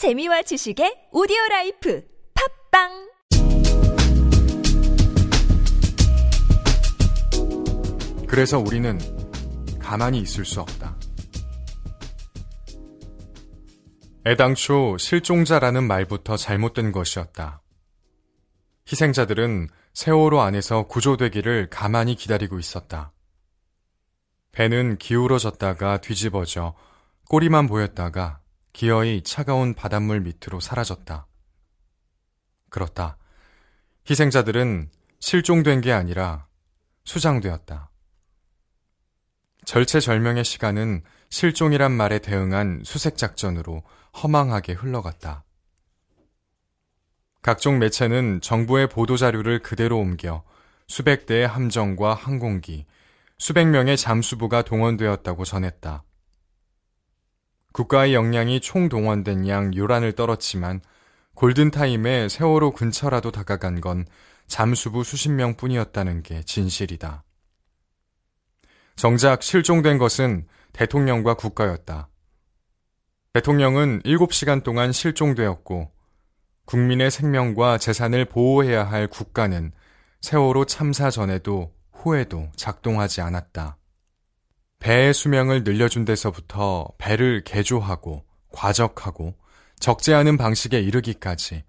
재미와 지식의 오디오 라이프 팟빵 그래서 우리는 가만히 있을 수 없다. 애당초 실종자라는 말부터 잘못된 것이었다. 희생자들은 세월호 안에서 구조되기를 가만히 기다리고 있었다. 배는 기울어졌다가 뒤집어져 꼬리만 보였다가 기어이 차가운 바닷물 밑으로 사라졌다. 그렇다. 희생자들은 실종된 게 아니라 수장되었다. 절체절명의 시간은 실종이란 말에 대응한 수색작전으로 허망하게 흘러갔다. 각종 매체는 정부의 보도자료를 그대로 옮겨 수백 대의 함정과 항공기, 수백 명의 잠수부가 동원되었다고 전했다. 국가의 역량이 총동원된 양 요란을 떨었지만 골든타임에 세월호 근처라도 다가간 건 잠수부 수십 명 뿐이었다는 게 진실이다. 정작 실종된 것은 대통령과 국가였다. 대통령은 7시간 동안 실종되었고 국민의 생명과 재산을 보호해야 할 국가는 세월호 참사 전에도 후에도 작동하지 않았다. 배의 수명을 늘려준 데서부터 배를 개조하고 과적하고 적재 않은 방식에 이르기까지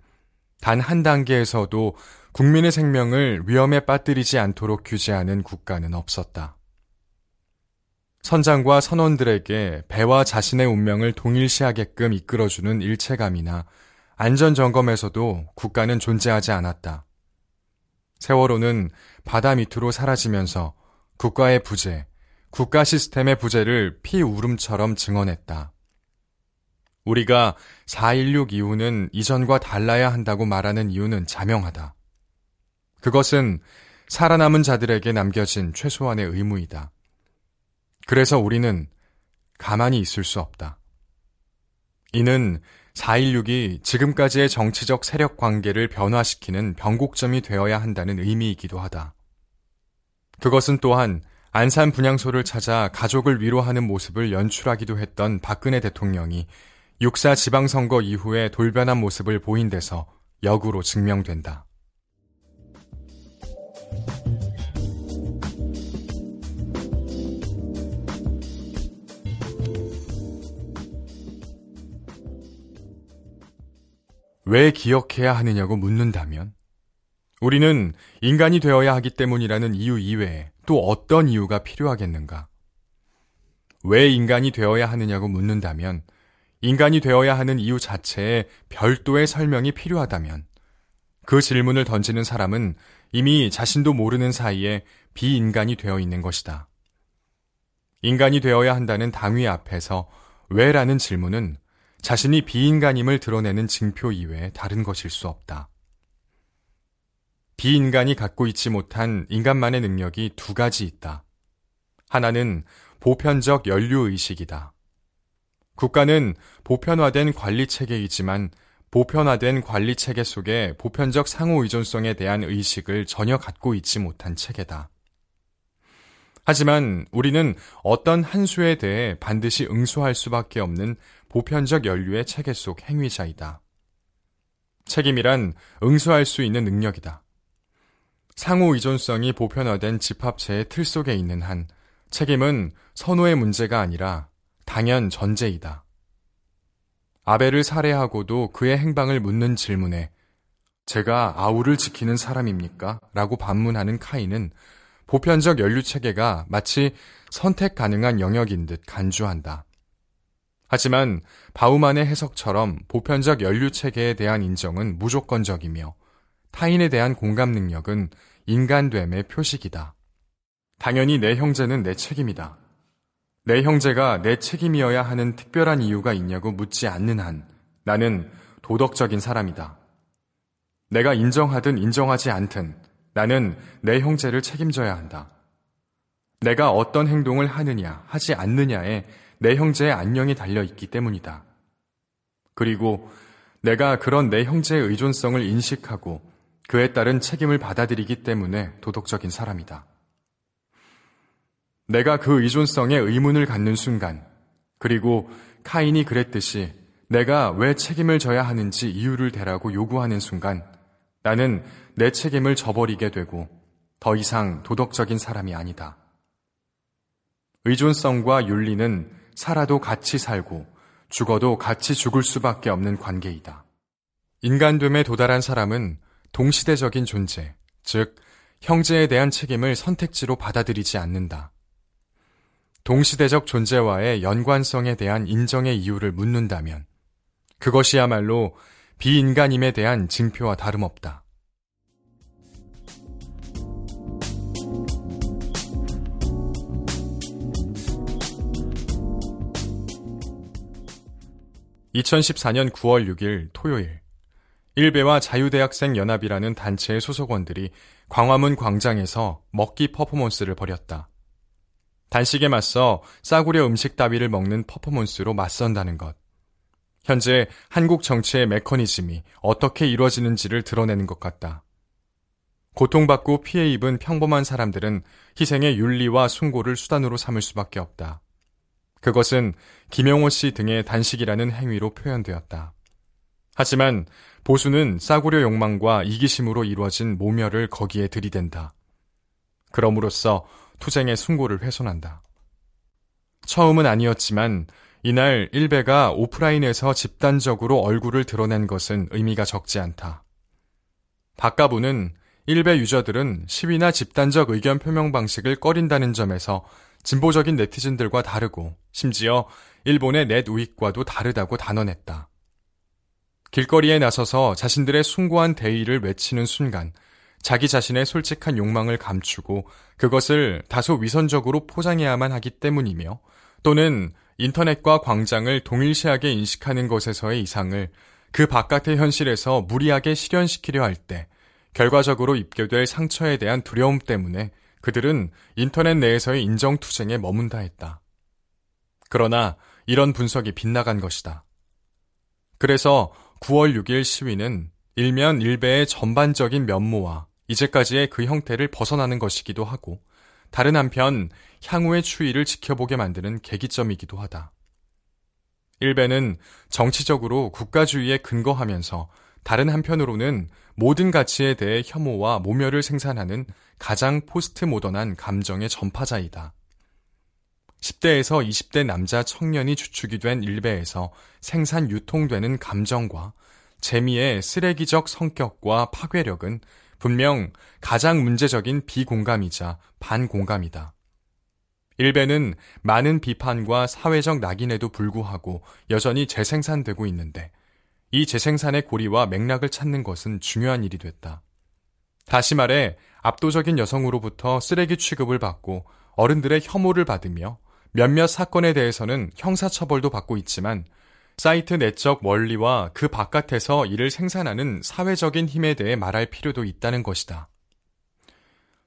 단 한 단계에서도 국민의 생명을 위험에 빠뜨리지 않도록 규제하는 국가는 없었다. 선장과 선원들에게 배와 자신의 운명을 동일시하게끔 이끌어주는 일체감이나 안전 점검에서도 국가는 존재하지 않았다. 세월호는 바다 밑으로 사라지면서 국가의 부재, 국가 시스템의 부재를 피울음처럼 증언했다. 우리가 4.16 이후는 이전과 달라야 한다고 말하는 이유는 자명하다. 그것은 살아남은 자들에게 남겨진 최소한의 의무이다. 그래서 우리는 가만히 있을 수 없다. 이는 4.16이 지금까지의 정치적 세력 관계를 변화시키는 변곡점이 되어야 한다는 의미이기도 하다. 그것은 또한 안산 분향소를 찾아 가족을 위로하는 모습을 연출하기도 했던 박근혜 대통령이 6사 지방선거 이후에 돌변한 모습을 보인 데서 역으로 증명된다. 왜 기억해야 하느냐고 묻는다면 우리는 인간이 되어야 하기 때문이라는 이유 이외에 또 어떤 이유가 필요하겠는가? 왜 인간이 되어야 하느냐고 묻는다면 인간이 되어야 하는 이유 자체에 별도의 설명이 필요하다면 그 질문을 던지는 사람은 이미 자신도 모르는 사이에 비인간이 되어 있는 것이다. 인간이 되어야 한다는 당위 앞에서 왜라는 질문은 자신이 비인간임을 드러내는 징표 이외에 다른 것일 수 없다. 비인간이 갖고 있지 못한 인간만의 능력이 두 가지 있다. 하나는 보편적 연류 의식이다. 국가는 보편화된 관리 체계이지만 보편화된 관리 체계 속에 보편적 상호 의존성에 대한 의식을 전혀 갖고 있지 못한 체계다. 하지만 우리는 어떤 한 수에 대해 반드시 응수할 수밖에 없는 보편적 연류의 체계 속 행위자이다. 책임이란 응수할 수 있는 능력이다. 상호 의존성이 보편화된 집합체의 틀 속에 있는 한 책임은 선호의 문제가 아니라 당연 전제이다. 아벨을 살해하고도 그의 행방을 묻는 질문에 제가 아우를 지키는 사람입니까? 라고 반문하는 카인은 보편적 연류 체계가 마치 선택 가능한 영역인 듯 간주한다. 하지만 바우만의 해석처럼 보편적 연류 체계에 대한 인정은 무조건적이며 타인에 대한 공감 능력은 인간됨의 표식이다. 당연히 내 형제는 내 책임이다. 내 형제가 내 책임이어야 하는 특별한 이유가 있냐고 묻지 않는 한 나는 도덕적인 사람이다. 내가 인정하든 인정하지 않든 나는 내 형제를 책임져야 한다. 내가 어떤 행동을 하느냐, 하지 않느냐에 내 형제의 안녕이 달려 있기 때문이다. 그리고 내가 그런 내 형제의 의존성을 인식하고 그에 따른 책임을 받아들이기 때문에 도덕적인 사람이다. 내가 그 의존성에 의문을 갖는 순간, 그리고 카인이 그랬듯이 내가 왜 책임을 져야 하는지 이유를 대라고 요구하는 순간 나는 내 책임을 져버리게 되고 더 이상 도덕적인 사람이 아니다. 의존성과 윤리는 살아도 같이 살고 죽어도 같이 죽을 수밖에 없는 관계이다. 인간됨에 도달한 사람은 동시대적인 존재, 즉, 형제에 대한 책임을 선택지로 받아들이지 않는다. 동시대적 존재와의 연관성에 대한 인정의 이유를 묻는다면, 그것이야말로 비인간임에 대한 징표와 다름없다. 2014년 9월 6일 토요일 일베와 자유대학생 연합이라는 단체의 소속원들이 광화문 광장에서 먹기 퍼포먼스를 벌였다. 단식에 맞서 싸구려 음식 따위를 먹는 퍼포먼스로 맞선다는 것. 현재 한국 정치의 메커니즘이 어떻게 이루어지는지를 드러내는 것 같다. 고통받고 피해 입은 평범한 사람들은 희생의 윤리와 숭고를 수단으로 삼을 수밖에 없다. 그것은 김영호 씨 등의 단식이라는 행위로 표현되었다. 하지만 보수는 싸구려 욕망과 이기심으로 이루어진 모멸을 거기에 들이댄다. 그럼으로써 투쟁의 숭고를 훼손한다. 처음은 아니었지만 이날 일베가 오프라인에서 집단적으로 얼굴을 드러낸 것은 의미가 적지 않다. 박가부는 일베 유저들은 시위나 집단적 의견 표명 방식을 꺼린다는 점에서 진보적인 네티즌들과 다르고 심지어 일본의 넷 우익과도 다르다고 단언했다. 길거리에 나서서 자신들의 숭고한 대의를 외치는 순간 자기 자신의 솔직한 욕망을 감추고 그것을 다소 위선적으로 포장해야만 하기 때문이며 또는 인터넷과 광장을 동일시하게 인식하는 것에서의 이상을 그 바깥의 현실에서 무리하게 실현시키려 할 때 결과적으로 입게 될 상처에 대한 두려움 때문에 그들은 인터넷 내에서의 인정투쟁에 머문다 했다. 그러나 이런 분석이 빗나간 것이다. 그래서 9월 6일 시위는 일면 일배의 전반적인 면모와 이제까지의 그 형태를 벗어나는 것이기도 하고 다른 한편 향후의 추이를 지켜보게 만드는 계기점이기도 하다. 일베는 정치적으로 국가주의에 근거하면서 다른 한편으로는 모든 가치에 대해 혐오와 모멸을 생산하는 가장 포스트 모던한 감정의 전파자이다. 10대에서 20대 남자 청년이 주축이 된 일베에서 생산 유통되는 감정과 재미의 쓰레기적 성격과 파괴력은 분명 가장 문제적인 비공감이자 반공감이다. 일베는 많은 비판과 사회적 낙인에도 불구하고 여전히 재생산되고 있는데 이 재생산의 고리와 맥락을 찾는 것은 중요한 일이 됐다. 다시 말해 압도적인 여성으로부터 쓰레기 취급을 받고 어른들의 혐오를 받으며 몇몇 사건에 대해서는 형사처벌도 받고 있지만 사이트 내적 원리와 그 바깥에서 이를 생산하는 사회적인 힘에 대해 말할 필요도 있다는 것이다.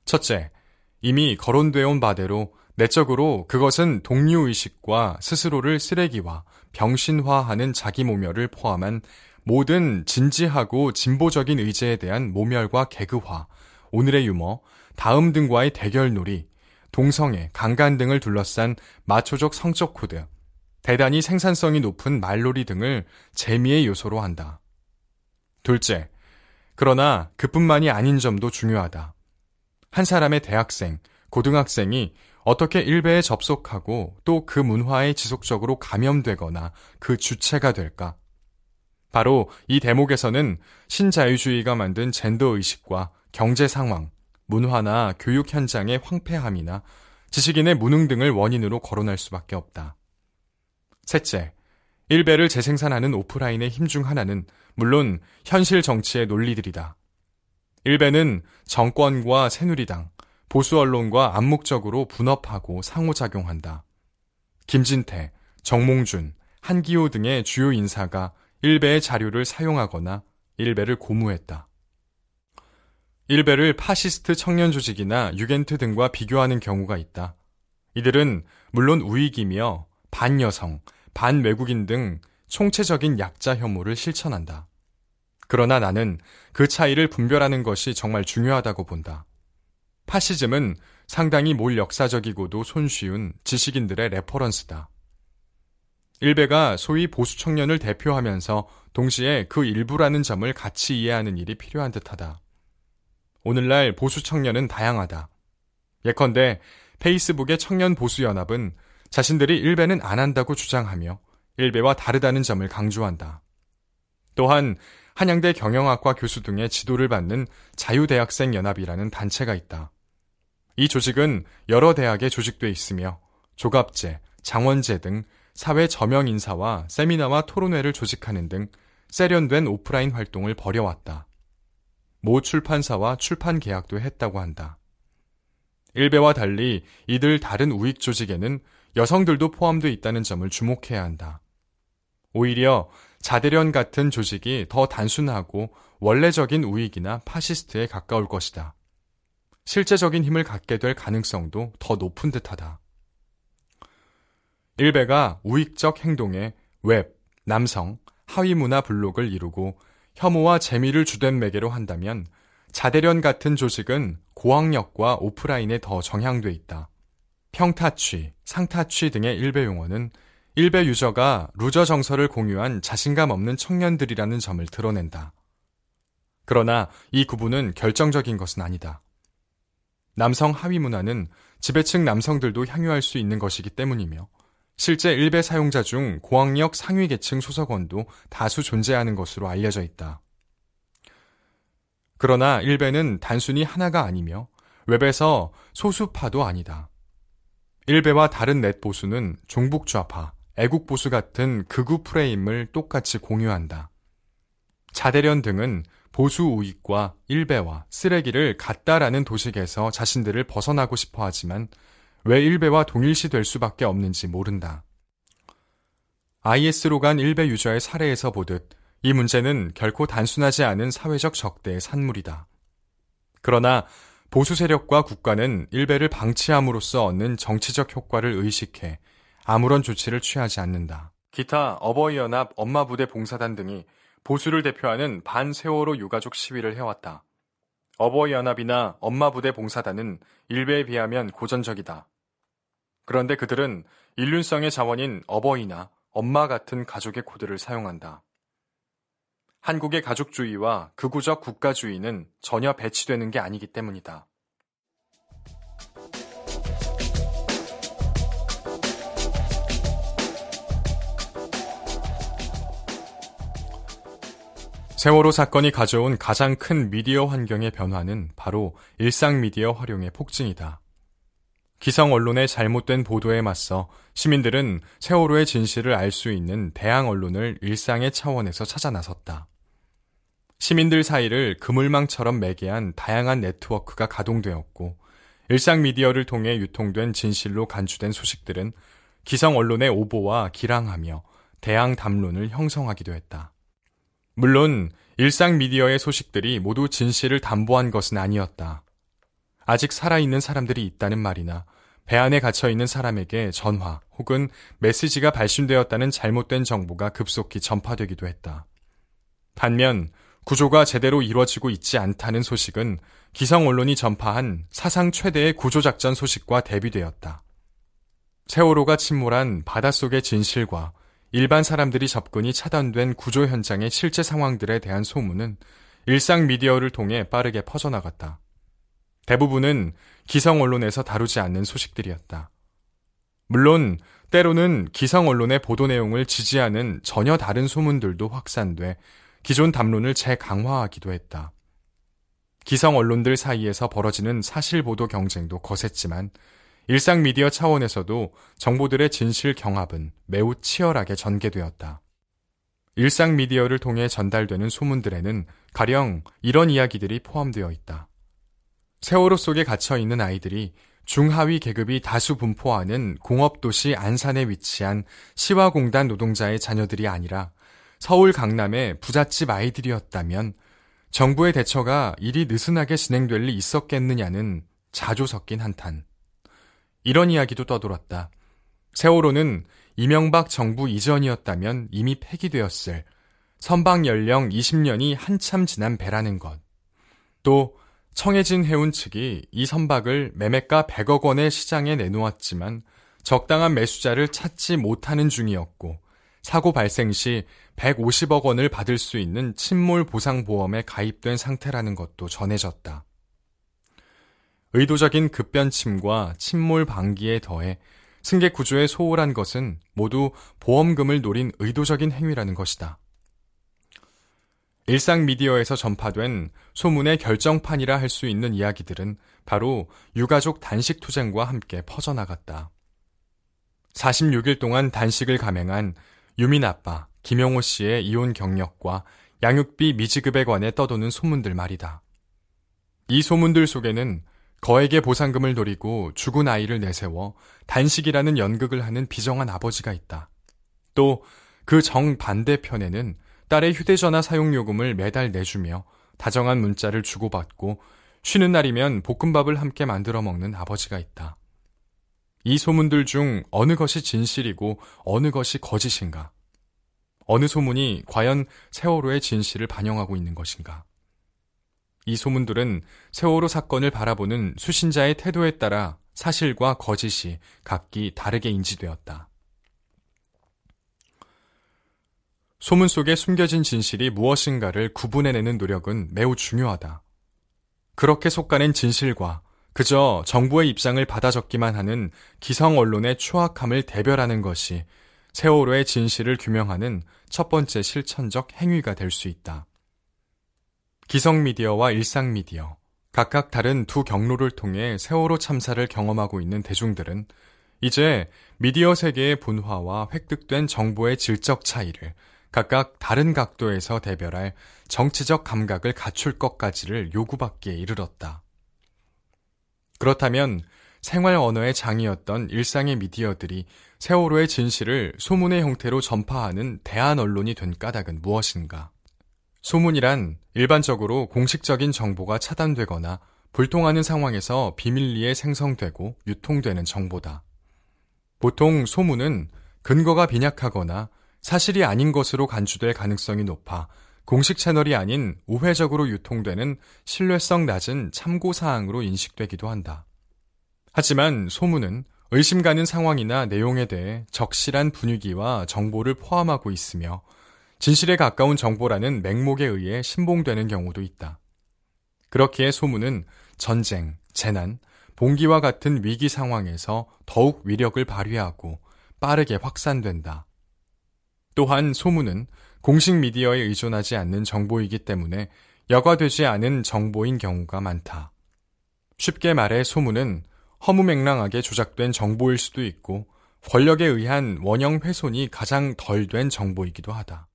첫째, 이미 거론되어 온 바대로 내적으로 그것은 동료의식과 스스로를 쓰레기와 병신화하는 자기 모멸을 포함한 모든 진지하고 진보적인 의제에 대한 모멸과 개그화, 오늘의 유머, 다음 등과의 대결놀이, 동성애, 강간 등을 둘러싼 마초적 성적 코드, 대단히 생산성이 높은 말놀이 등을 재미의 요소로 한다. 둘째, 그러나 그뿐만이 아닌 점도 중요하다. 한 사람의 대학생, 고등학생이 어떻게 일베에 접속하고 또 그 문화에 지속적으로 감염되거나 그 주체가 될까? 바로 이 대목에서는 신자유주의가 만든 젠더 의식과 경제 상황, 문화나 교육 현장의 황폐함이나 지식인의 무능 등을 원인으로 거론할 수밖에 없다. 셋째, 일베를 재생산하는 오프라인의 힘 중 하나는 물론 현실 정치의 논리들이다. 일베는 정권과 새누리당, 보수 언론과 암묵적으로 분업하고 상호작용한다. 김진태, 정몽준, 한기호 등의 주요 인사가 일베의 자료를 사용하거나 일베를 고무했다. 일베를 파시스트 청년 조직이나 유겐트 등과 비교하는 경우가 있다. 이들은 물론 우익이며 반여성, 반외국인 등 총체적인 약자 혐오를 실천한다. 그러나 나는 그 차이를 분별하는 것이 정말 중요하다고 본다. 파시즘은 상당히 몰 역사적이고도 손쉬운 지식인들의 레퍼런스다. 일베가 소위 보수 청년을 대표하면서 동시에 그 일부라는 점을 같이 이해하는 일이 필요한 듯하다. 오늘날 보수 청년은 다양하다. 예컨대 페이스북의 청년 보수 연합은 자신들이 일베는 안 한다고 주장하며 일베와 다르다는 점을 강조한다. 또한 한양대 경영학과 교수 등의 지도를 받는 자유대학생 연합이라는 단체가 있다. 이 조직은 여러 대학에 조직돼 있으며 조갑제, 장원제 등 사회 저명 인사와 세미나와 토론회를 조직하는 등 세련된 오프라인 활동을 벌여왔다. 모 출판사와 출판 계약도 했다고 한다. 일베와 달리 이들 다른 우익 조직에는 여성들도 포함되어 있다는 점을 주목해야 한다. 오히려 자대련 같은 조직이 더 단순하고 원래적인 우익이나 파시스트에 가까울 것이다. 실제적인 힘을 갖게 될 가능성도 더 높은 듯하다. 일베가 우익적 행동에 웹, 남성, 하위 문화 블록을 이루고 혐오와 재미를 주된 매개로 한다면 자대련 같은 조직은 고학력과 오프라인에 더 정향돼 있다. 평타취, 상타취 등의 일베 용어는 일베 유저가 루저 정서를 공유한 자신감 없는 청년들이라는 점을 드러낸다. 그러나 이 구분은 결정적인 것은 아니다. 남성 하위 문화는 지배층 남성들도 향유할 수 있는 것이기 때문이며 실제 일베 사용자 중 고학력 상위 계층 소속원도 다수 존재하는 것으로 알려져 있다. 그러나 일베는 단순히 하나가 아니며 웹에서 소수파도 아니다. 일베와 다른 넷 보수는 종북 좌파, 애국 보수 같은 극우 프레임을 똑같이 공유한다. 자대련 등은 보수 우익과 일베와 쓰레기를 같다라는 도식에서 자신들을 벗어나고 싶어 하지만 왜 일베와 동일시 될 수밖에 없는지 모른다. IS로 간 일베 유저의 사례에서 보듯 이 문제는 결코 단순하지 않은 사회적 적대의 산물이다. 그러나 보수 세력과 국가는 일베를 방치함으로써 얻는 정치적 효과를 의식해 아무런 조치를 취하지 않는다. 기타 어버이연합 엄마부대 봉사단 등이 보수를 대표하는 반세월호 유가족 시위를 해왔다. 어버이연합이나 엄마부대 봉사단은 일베에 비하면 고전적이다. 그런데 그들은 인륜성의 자원인 어버이나 엄마 같은 가족의 코드를 사용한다. 한국의 가족주의와 극우적 국가주의는 전혀 배치되는 게 아니기 때문이다. 세월호 사건이 가져온 가장 큰 미디어 환경의 변화는 바로 일상 미디어 활용의 폭증이다. 기성 언론의 잘못된 보도에 맞서 시민들은 세월호의 진실을 알 수 있는 대항 언론을 일상의 차원에서 찾아 나섰다. 시민들 사이를 그물망처럼 매개한 다양한 네트워크가 가동되었고 일상 미디어를 통해 유통된 진실로 간주된 소식들은 기성 언론의 오보와 기랑하며 대항 담론을 형성하기도 했다. 물론 일상 미디어의 소식들이 모두 진실을 담보한 것은 아니었다. 아직 살아있는 사람들이 있다는 말이나 배 안에 갇혀 있는 사람에게 전화 혹은 메시지가 발신되었다는 잘못된 정보가 급속히 전파되기도 했다. 반면 구조가 제대로 이루어지고 있지 않다는 소식은 기성 언론이 전파한 사상 최대의 구조작전 소식과 대비되었다. 세월호가 침몰한 바닷속의 진실과 일반 사람들이 접근이 차단된 구조 현장의 실제 상황들에 대한 소문은 일상 미디어를 통해 빠르게 퍼져나갔다. 대부분은 기성 언론에서 다루지 않는 소식들이었다. 물론 때로는 기성 언론의 보도 내용을 지지하는 전혀 다른 소문들도 확산돼 기존 담론을 재강화하기도 했다. 기성 언론들 사이에서 벌어지는 사실 보도 경쟁도 거셌지만 일상 미디어 차원에서도 정보들의 진실 경합은 매우 치열하게 전개되었다. 일상 미디어를 통해 전달되는 소문들에는 가령 이런 이야기들이 포함되어 있다. 세월호 속에 갇혀 있는 아이들이 중하위 계급이 다수 분포하는 공업도시 안산에 위치한 시화공단 노동자의 자녀들이 아니라 서울 강남의 부잣집 아이들이었다면 정부의 대처가 일이 느슨하게 진행될 리 있었겠느냐는 자조 섞인 한탄. 이런 이야기도 떠돌았다. 세월호는 이명박 정부 이전이었다면 이미 폐기되었을 선박 연령 20년이 한참 지난 배라는 것. 또 청해진 해운 측이 이 선박을 매매가 100억 원의 시장에 내놓았지만 적당한 매수자를 찾지 못하는 중이었고 사고 발생 시 150억 원을 받을 수 있는 침몰 보상 보험에 가입된 상태라는 것도 전해졌다. 의도적인 급변침과 침몰 방기에 더해 승객 구조에 소홀한 것은 모두 보험금을 노린 의도적인 행위라는 것이다. 일상 미디어에서 전파된 소문의 결정판이라 할 수 있는 이야기들은 바로 유가족 단식 투쟁과 함께 퍼져나갔다. 46일 동안 단식을 감행한 유민 아빠 김영호 씨의 이혼 경력과 양육비 미지급에 관해 떠도는 소문들 말이다. 이 소문들 속에는 거액의 보상금을 노리고 죽은 아이를 내세워 단식이라는 연극을 하는 비정한 아버지가 있다. 또 그 정반대편에는 딸의 휴대전화 사용요금을 매달 내주며 다정한 문자를 주고받고 쉬는 날이면 볶음밥을 함께 만들어 먹는 아버지가 있다. 이 소문들 중 어느 것이 진실이고 어느 것이 거짓인가? 어느 소문이 과연 세월호의 진실을 반영하고 있는 것인가? 이 소문들은 세월호 사건을 바라보는 수신자의 태도에 따라 사실과 거짓이 각기 다르게 인지되었다. 소문 속에 숨겨진 진실이 무엇인가를 구분해내는 노력은 매우 중요하다. 그렇게 속가낸 진실과 그저 정부의 입장을 받아 적기만 하는 기성 언론의 추악함을 대별하는 것이 세월호의 진실을 규명하는 첫 번째 실천적 행위가 될 수 있다. 기성 미디어와 일상 미디어, 각각 다른 두 경로를 통해 세월호 참사를 경험하고 있는 대중들은 이제 미디어 세계의 분화와 획득된 정보의 질적 차이를 각각 다른 각도에서 대별할 정치적 감각을 갖출 것까지를 요구받기에 이르렀다. 그렇다면 생활 언어의 장이었던 일상의 미디어들이 세월호의 진실을 소문의 형태로 전파하는 대한 언론이 된 까닭은 무엇인가? 소문이란 일반적으로 공식적인 정보가 차단되거나 불통하는 상황에서 비밀리에 생성되고 유통되는 정보다. 보통 소문은 근거가 빈약하거나 사실이 아닌 것으로 간주될 가능성이 높아 공식 채널이 아닌 우회적으로 유통되는 신뢰성 낮은 참고사항으로 인식되기도 한다. 하지만 소문은 의심 가는 상황이나 내용에 대해 적실한 분위기와 정보를 포함하고 있으며 진실에 가까운 정보라는 맹목에 의해 신봉되는 경우도 있다. 그렇기에 소문은 전쟁, 재난, 봉기와 같은 위기 상황에서 더욱 위력을 발휘하고 빠르게 확산된다. 또한 소문은 공식 미디어에 의존하지 않는 정보이기 때문에 여과되지 않은 정보인 경우가 많다. 쉽게 말해 소문은 허무맹랑하게 조작된 정보일 수도 있고 권력에 의한 원형 훼손이 가장 덜 된 정보이기도 하다.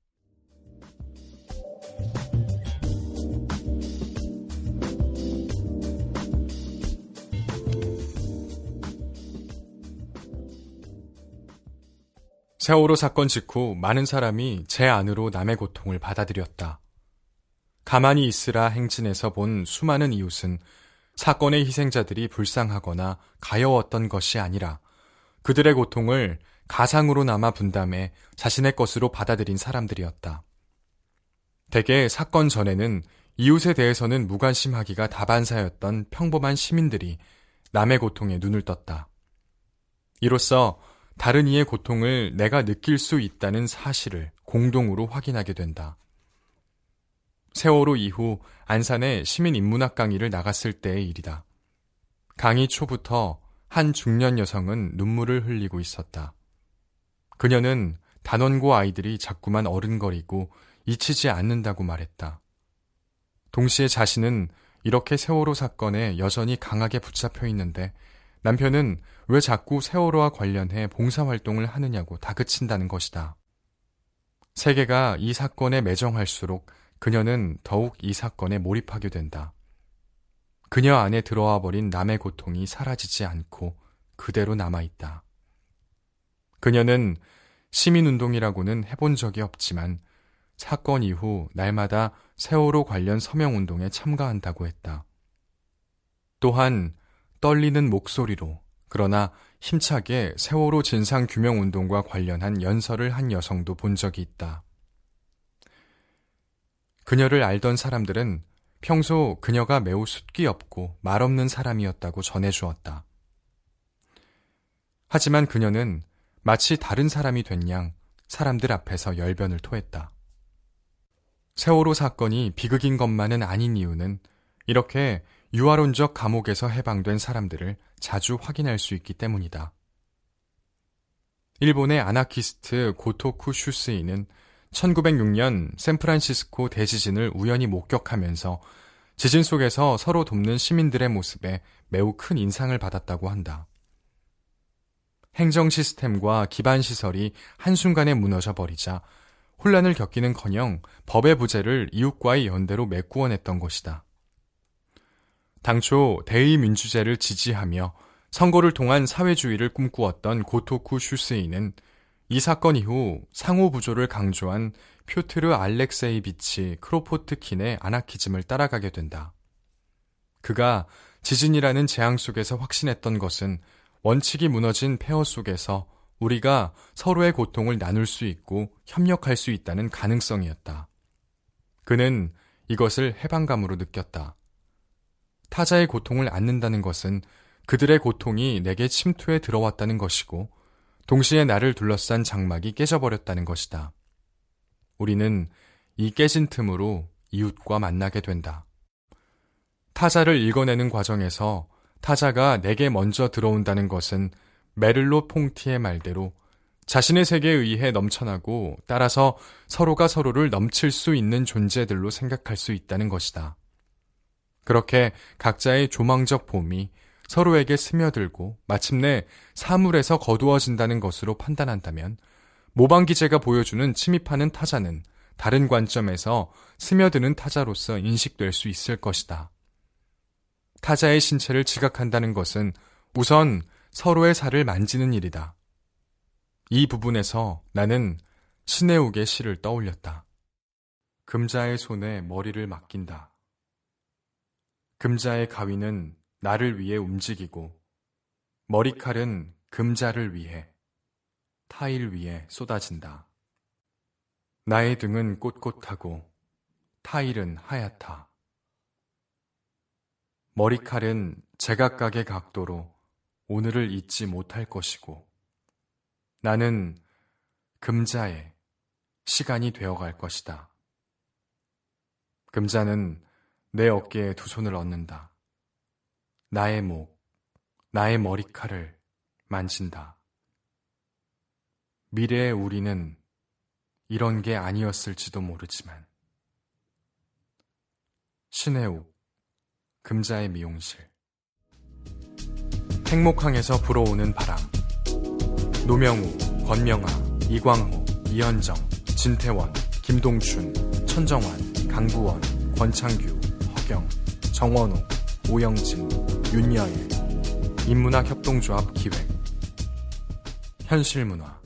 세월호 사건 직후 많은 사람이 제 안으로 남의 고통을 받아들였다. 가만히 있으라 행진에서 본 수많은 이웃은 사건의 희생자들이 불쌍하거나 가여웠던 것이 아니라 그들의 고통을 가상으로 남아 분담해 자신의 것으로 받아들인 사람들이었다. 대개 사건 전에는 이웃에 대해서는 무관심하기가 다반사였던 평범한 시민들이 남의 고통에 눈을 떴다. 이로써 다른 이의 고통을 내가 느낄 수 있다는 사실을 공동으로 확인하게 된다. 세월호 이후 안산에 시민 인문학 강의를 나갔을 때의 일이다. 강의 초부터 한 중년 여성은 눈물을 흘리고 있었다. 그녀는 단원고 아이들이 자꾸만 어른거리고 잊히지 않는다고 말했다. 동시에 자신은 이렇게 세월호 사건에 여전히 강하게 붙잡혀 있는데 남편은 왜 자꾸 세월호와 관련해 봉사활동을 하느냐고 다그친다는 것이다. 세계가 이 사건에 매정할수록 그녀는 더욱 이 사건에 몰입하게 된다. 그녀 안에 들어와 버린 남의 고통이 사라지지 않고 그대로 남아있다. 그녀는 시민운동이라고는 해본 적이 없지만 사건 이후 날마다 세월호 관련 서명운동에 참가한다고 했다. 또한 떨리는 목소리로 그러나 힘차게 세월호 진상 규명 운동과 관련한 연설을 한 여성도 본 적이 있다. 그녀를 알던 사람들은 평소 그녀가 매우 숫기 없고 말 없는 사람이었다고 전해주었다. 하지만 그녀는 마치 다른 사람이 된 양 사람들 앞에서 열변을 토했다. 세월호 사건이 비극인 것만은 아닌 이유는 이렇게 유아론적 감옥에서 해방된 사람들을 자주 확인할 수 있기 때문이다. 일본의 아나키스트 고토쿠 슈스이는 1906년 샌프란시스코 대지진을 우연히 목격하면서 지진 속에서 서로 돕는 시민들의 모습에 매우 큰 인상을 받았다고 한다. 행정 시스템과 기반 시설이 한순간에 무너져 버리자 혼란을 겪기는 커녕 법의 부재를 이웃과의 연대로 메꾸어냈던 것이다. 당초 대의민주제를 지지하며 선거를 통한 사회주의를 꿈꾸었던 고토쿠 슈스이는 이 사건 이후 상호 부조를 강조한 표트르 알렉세이비치 크로포트킨의 아나키즘을 따라가게 된다. 그가 지진이라는 재앙 속에서 확신했던 것은 원칙이 무너진 폐허 속에서 우리가 서로의 고통을 나눌 수 있고 협력할 수 있다는 가능성이었다. 그는 이것을 해방감으로 느꼈다. 타자의 고통을 안는다는 것은 그들의 고통이 내게 침투해 들어왔다는 것이고 동시에 나를 둘러싼 장막이 깨져버렸다는 것이다. 우리는 이 깨진 틈으로 이웃과 만나게 된다. 타자를 읽어내는 과정에서 타자가 내게 먼저 들어온다는 것은 메를로 퐁티의 말대로 자신의 세계에 의해 넘쳐나고 따라서 서로가 서로를 넘칠 수 있는 존재들로 생각할 수 있다는 것이다. 그렇게 각자의 조망적 봄이 서로에게 스며들고 마침내 사물에서 거두어진다는 것으로 판단한다면 모방기제가 보여주는 침입하는 타자는 다른 관점에서 스며드는 타자로서 인식될 수 있을 것이다. 타자의 신체를 지각한다는 것은 우선 서로의 살을 만지는 일이다. 이 부분에서 나는 신해욱의 시를 떠올렸다. 금자의 손에 머리를 맡긴다. 금자의 가위는 나를 위해 움직이고 머리칼은 금자를 위해 타일 위에 쏟아진다. 나의 등은 꼿꼿하고 타일은 하얗다. 머리칼은 제각각의 각도로 오늘을 잊지 못할 것이고 나는 금자의 시간이 되어갈 것이다. 금자는 내 어깨에 두 손을 얹는다. 나의 목, 나의 머리칼을 만진다. 미래의 우리는 이런 게 아니었을지도 모르지만. 신해욱, 금자의 미용실. 행목항에서 불어오는 바람. 노명우, 권명아, 이광호, 이현정, 진태원, 김동춘, 천정환, 강부원, 권창규, 허경, 정원호, 오영진, 윤여일 인문학 협동조합 기획. 현실문화